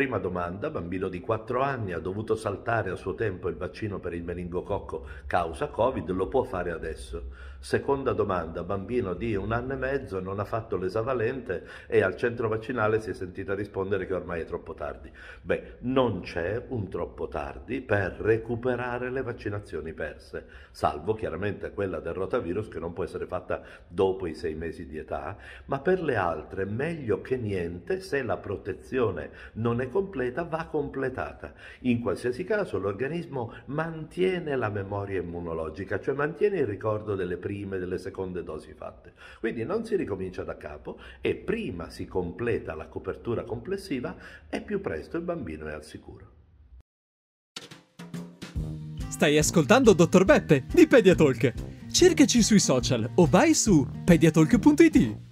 Prima domanda, bambino di 4 anni ha dovuto saltare a suo tempo il vaccino per il meningococco causa Covid, lo può fare adesso. Seconda domanda, bambino di un anno e mezzo non ha fatto l'esavalente e al centro vaccinale si è sentita rispondere che ormai è troppo tardi. Beh, non c'è un troppo tardi per recuperare le vaccinazioni perse, salvo chiaramente quella del rotavirus che non può essere fatta dopo i sei mesi di età, ma per le altre meglio che niente se la protezione non è completa va completata. In qualsiasi caso l'organismo mantiene la memoria immunologica, cioè mantiene il ricordo delle prime e delle seconde dosi fatte. Quindi non si ricomincia da capo e prima si completa la copertura complessiva e più presto il bambino è al sicuro. Stai ascoltando Dottor Beppe di Pediatalk. Cercaci sui social o vai su pediatalk.it.